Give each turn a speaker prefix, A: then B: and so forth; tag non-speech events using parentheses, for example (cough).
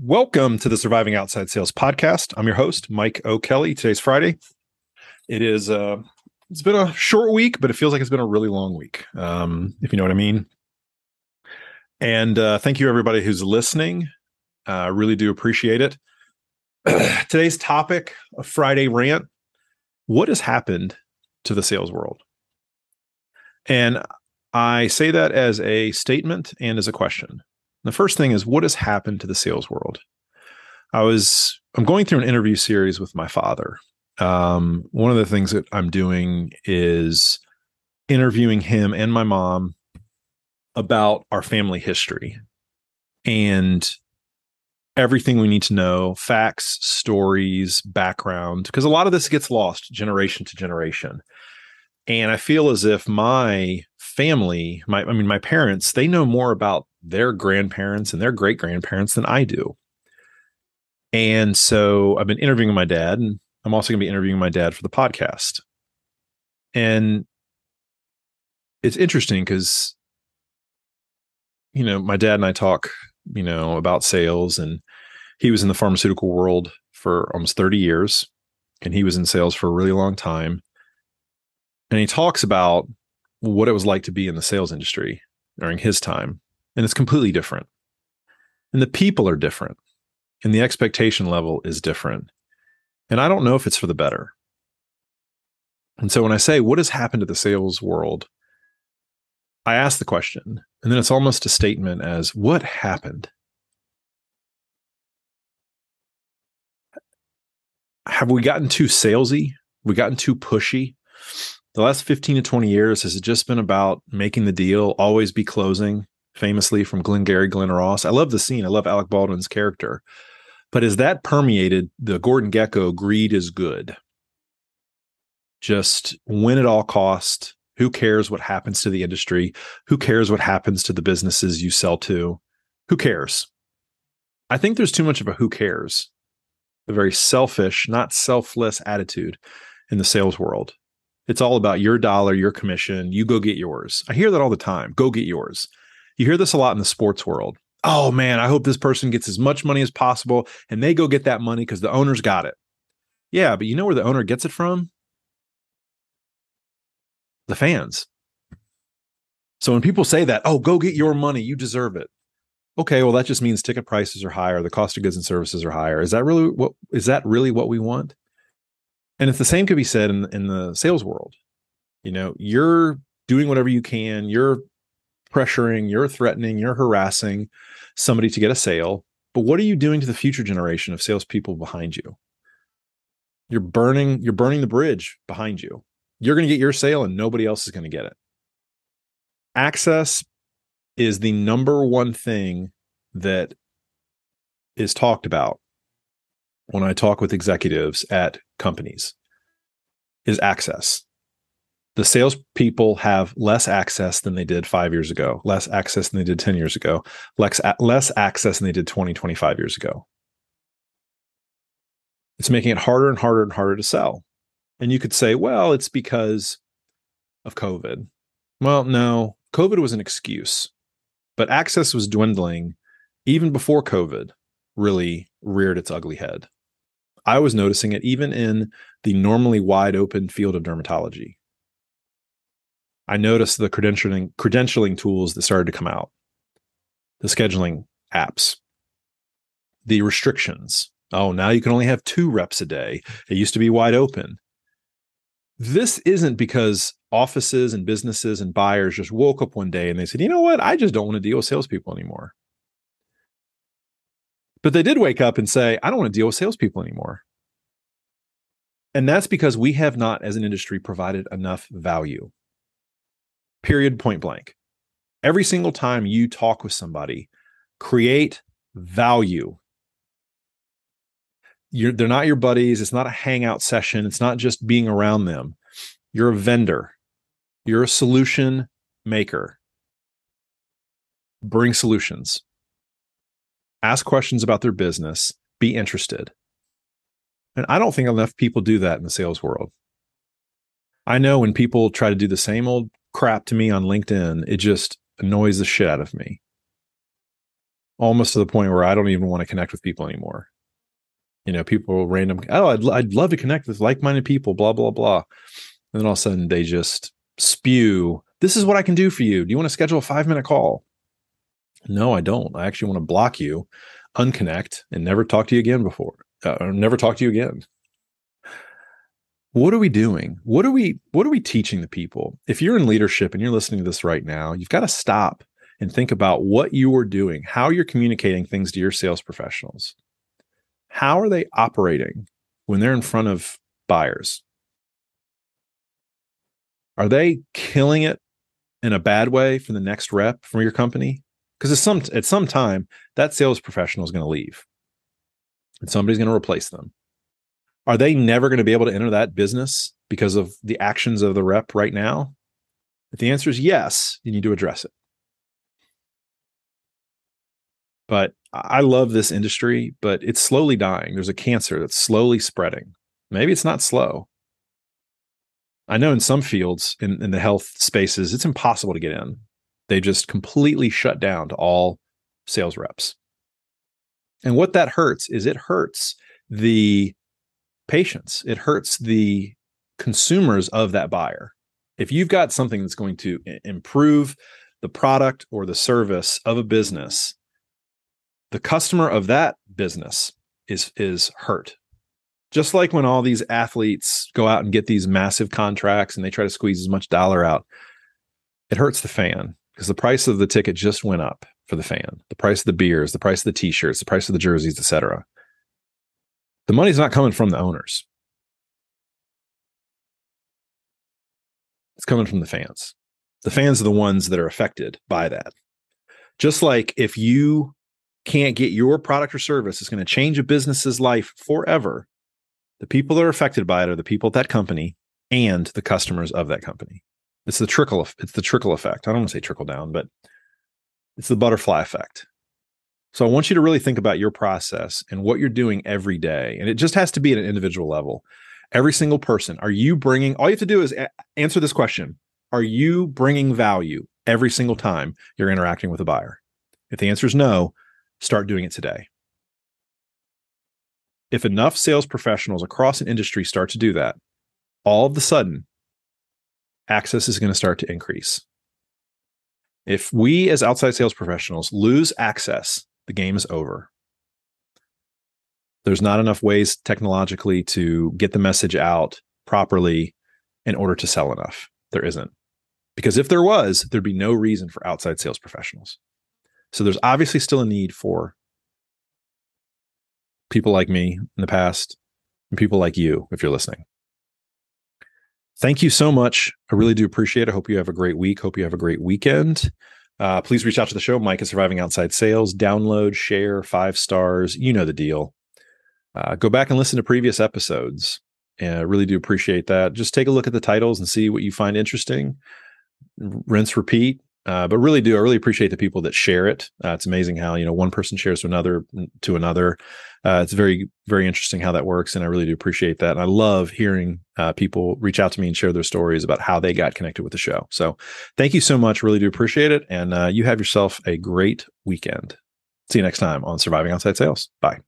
A: Welcome to the Surviving Outside Sales podcast. I'm your host, Mike O'Kelly. Today's Friday. It is uh it's been a short week, but it feels like it's been a really long week. Um, if you know what I mean. And uh thank you everybody who's listening. I uh, really do appreciate it. (clears throat) Today's topic, a Friday rant. What has happened to the sales world? And I say that as a statement and as a question. The first thing is what has happened to the sales world? I was I'm going through an interview series with my father. Um, one of the things that I'm doing is interviewing him and my mom about our family history and everything we need to know facts, stories, background, because a lot of this gets lost generation to generation. And I feel as if my family, my I mean my parents, they know more about their grandparents and their great grandparents than I do. And so I've been interviewing my dad, and I'm also going to be interviewing my dad for the podcast. And it's interesting because, you know, my dad and I talk, you know, about sales, and he was in the pharmaceutical world for almost 30 years, and he was in sales for a really long time. And he talks about what it was like to be in the sales industry during his time and it's completely different. And the people are different, and the expectation level is different. And I don't know if it's for the better. And so when I say, what has happened to the sales world? I ask the question, and then it's almost a statement as, what happened? Have we gotten too salesy? We gotten too pushy? The last 15 to 20 years, has it just been about making the deal, always be closing? Famously from Glengarry Glen Ross. I love the scene. I love Alec Baldwin's character. But as that permeated the Gordon Gekko, greed is good. Just win at all cost. Who cares what happens to the industry? Who cares what happens to the businesses you sell to? Who cares? I think there's too much of a who cares, a very selfish, not selfless attitude in the sales world. It's all about your dollar, your commission. You go get yours. I hear that all the time. Go get yours. You hear this a lot in the sports world. Oh man, I hope this person gets as much money as possible and they go get that money because the owner's got it. Yeah, but you know where the owner gets it from? The fans. So when people say that, oh, go get your money, you deserve it. Okay, well, that just means ticket prices are higher, the cost of goods and services are higher. Is that really what is that really what we want? And if the same could be said in, in the sales world. You know, you're doing whatever you can, you're pressuring, you're threatening, you're harassing somebody to get a sale. But what are you doing to the future generation of salespeople behind you? You're burning, you're burning the bridge behind you. You're going to get your sale and nobody else is going to get it. Access is the number one thing that is talked about when I talk with executives at companies is access the salespeople have less access than they did five years ago, less access than they did 10 years ago, less, less access than they did 20, 25 years ago. It's making it harder and harder and harder to sell. And you could say, well, it's because of COVID. Well, no, COVID was an excuse, but access was dwindling even before COVID really reared its ugly head. I was noticing it even in the normally wide open field of dermatology I noticed the credentialing credentialing tools that started to come out, the scheduling apps, the restrictions. Oh, now you can only have two reps a day. It used to be wide open. This isn't because offices and businesses and buyers just woke up one day and they said, you know what? I just don't want to deal with salespeople anymore. But they did wake up and say, I don't want to deal with salespeople anymore. And that's because we have not, as an industry, provided enough value period, point blank. Every single time you talk with somebody, create value. You're, they're not your buddies. It's not a hangout session. It's not just being around them. You're a vendor. You're a solution maker. Bring solutions. Ask questions about their business. Be interested. And I don't think enough people do that in the sales world. I know when people try to do the same old crap to me on LinkedIn, it just annoys the shit out of me. almost to the point where I don't even want to connect with people anymore. You know, people random, oh, I'd, I'd love to connect with like minded people, blah, blah, blah. And then all of a sudden they just spew, this is what I can do for you. Do you want to schedule a five minute call? No, I don't. I actually want to block you, unconnect, and never talk to you again before, uh, or never talk to you again. What are we doing? What are we what are we teaching the people? If you're in leadership and you're listening to this right now, you've got to stop and think about what you are doing, how you're communicating things to your sales professionals. How are they operating when they're in front of buyers? Are they killing it in a bad way for the next rep from your company? Because at some at some time that sales professional is going to leave, and somebody's going to replace them. Are they never going to be able to enter that business because of the actions of the rep right now? If the answer is yes, you need to address it. But I love this industry, but it's slowly dying. There's a cancer that's slowly spreading. Maybe it's not slow. I know in some fields in, in the health spaces, it's impossible to get in. They just completely shut down to all sales reps. And what that hurts is it hurts the patients, it hurts the consumers of that buyer. If you've got something that's going to improve the product or the service of a business, the customer of that business is is hurt. Just like when all these athletes go out and get these massive contracts and they try to squeeze as much dollar out, it hurts the fan because the price of the ticket just went up for the fan. The price of the beers, the price of the t-shirts, the price of the jerseys, etc the money's not coming from the owners. It's coming from the fans. The fans are the ones that are affected by that. Just like if you can't get your product or service it's going to change a business's life forever, the people that are affected by it are the people at that company and the customers of that company. It's the trickle it's the trickle effect. I don't want to say trickle down, but it's the butterfly effect. So I want you to really think about your process and what you're doing every day. And it just has to be at an individual level. Every single person, are you bringing, all you have to do is a- answer this question Are you bringing value every single time you're interacting with a buyer? If the answer is no, start doing it today. If enough sales professionals across an industry start to do that, all of a sudden, access is going to start to increase. If we as outside sales professionals lose access the game is over. There's not enough ways technologically to get the message out properly in order to sell enough. There isn't. Because if there was, there'd be no reason for outside sales professionals. So there's obviously still a need for people like me in the past and people like you if you're listening. Thank you so much. I really do appreciate it. I hope you have a great week. Hope you have a great weekend. Uh, please reach out to the show, Mike at Surviving Outside Sales. Download, share, five stars. You know the deal. Uh, go back and listen to previous episodes. And I really do appreciate that. Just take a look at the titles and see what you find interesting. Rinse, repeat. Uh, but really do I really appreciate the people that share it. Uh, it's amazing how you know one person shares to another to another. Uh, it's very very interesting how that works, and I really do appreciate that. And I love hearing uh, people reach out to me and share their stories about how they got connected with the show. So thank you so much. Really do appreciate it, and uh, you have yourself a great weekend. See you next time on Surviving Outside Sales. Bye.